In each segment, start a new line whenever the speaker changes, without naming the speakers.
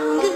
I'm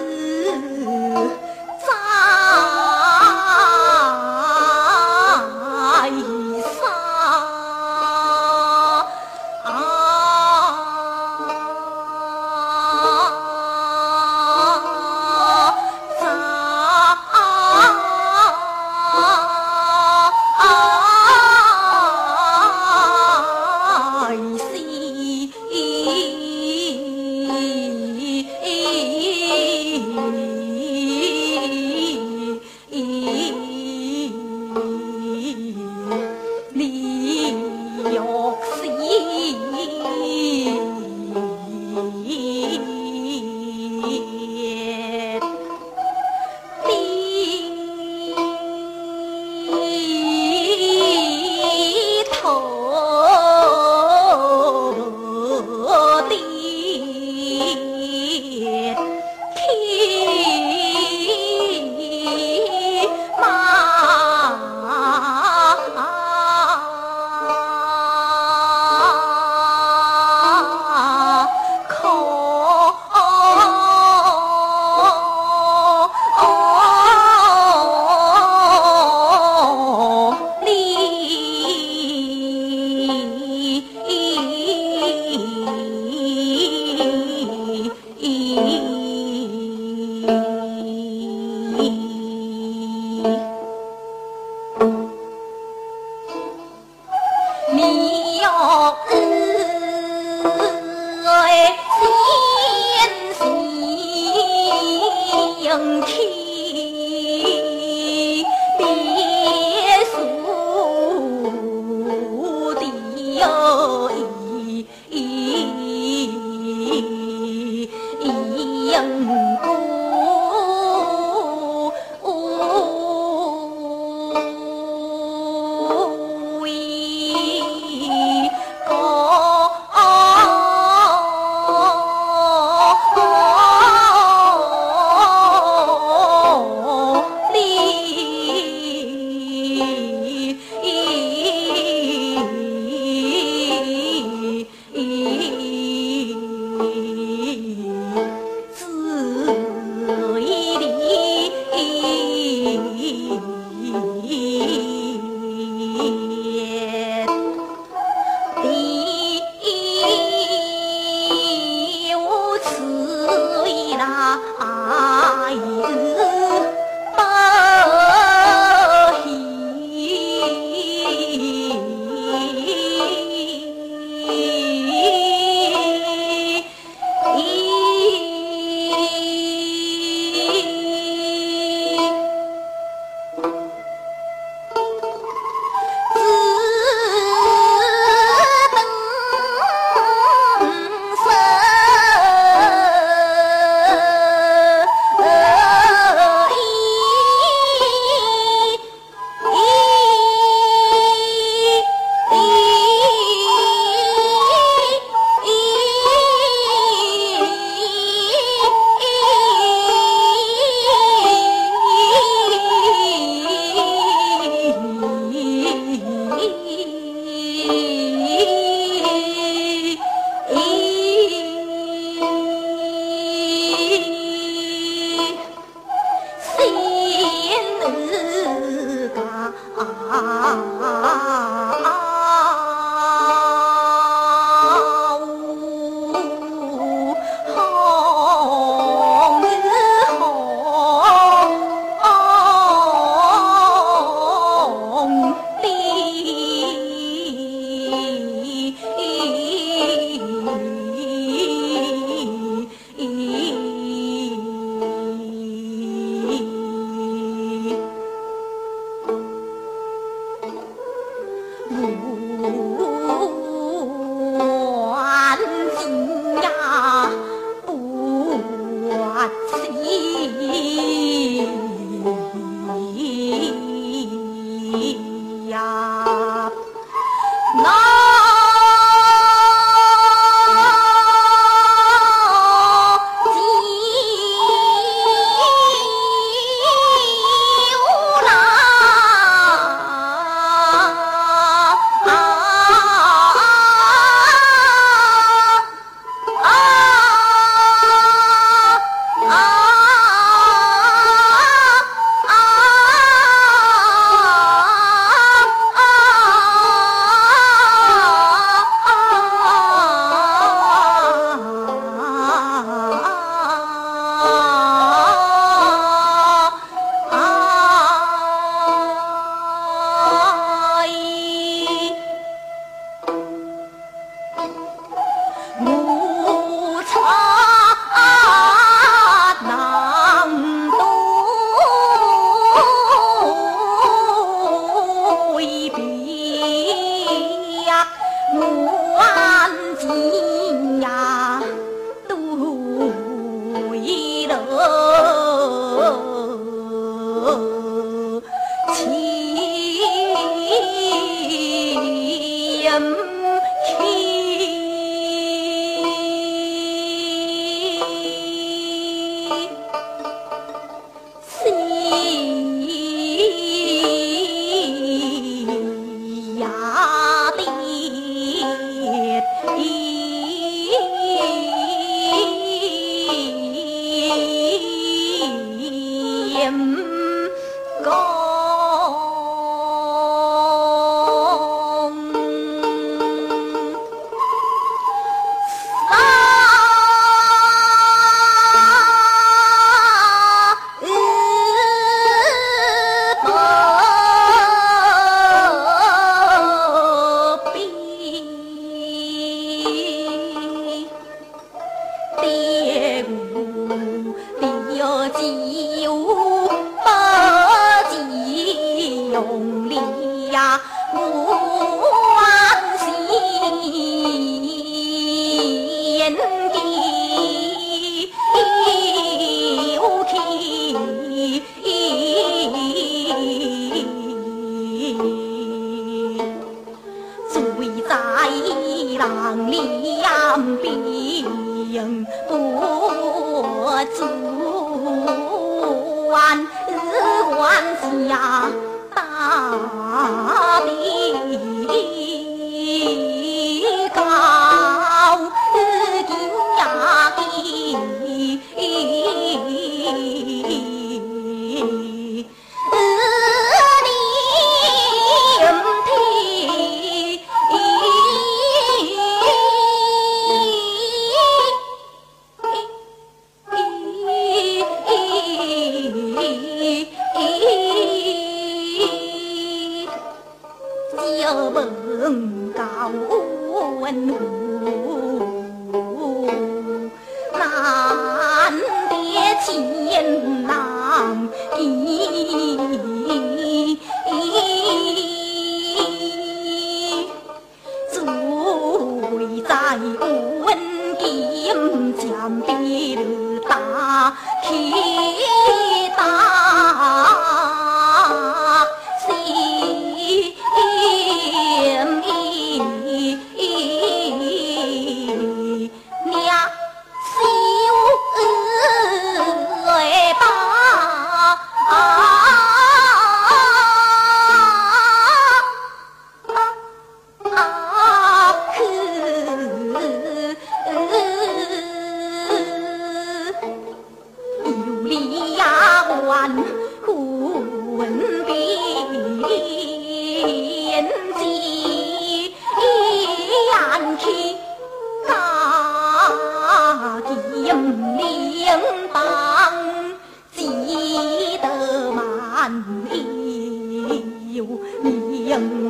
điểm gọi 啊闻高闻虎，难得见郎意，去甲金陵帮，得万两。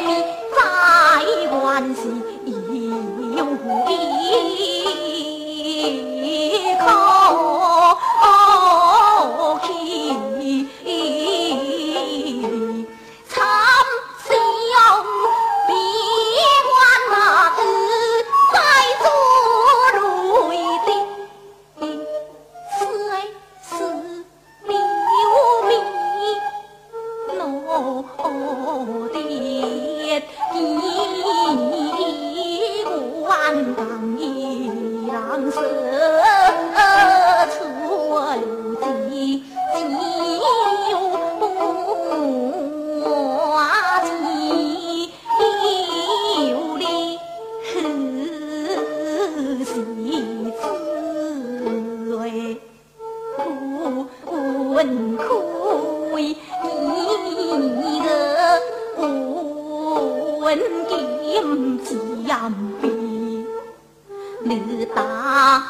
你再官司太高，喜日大。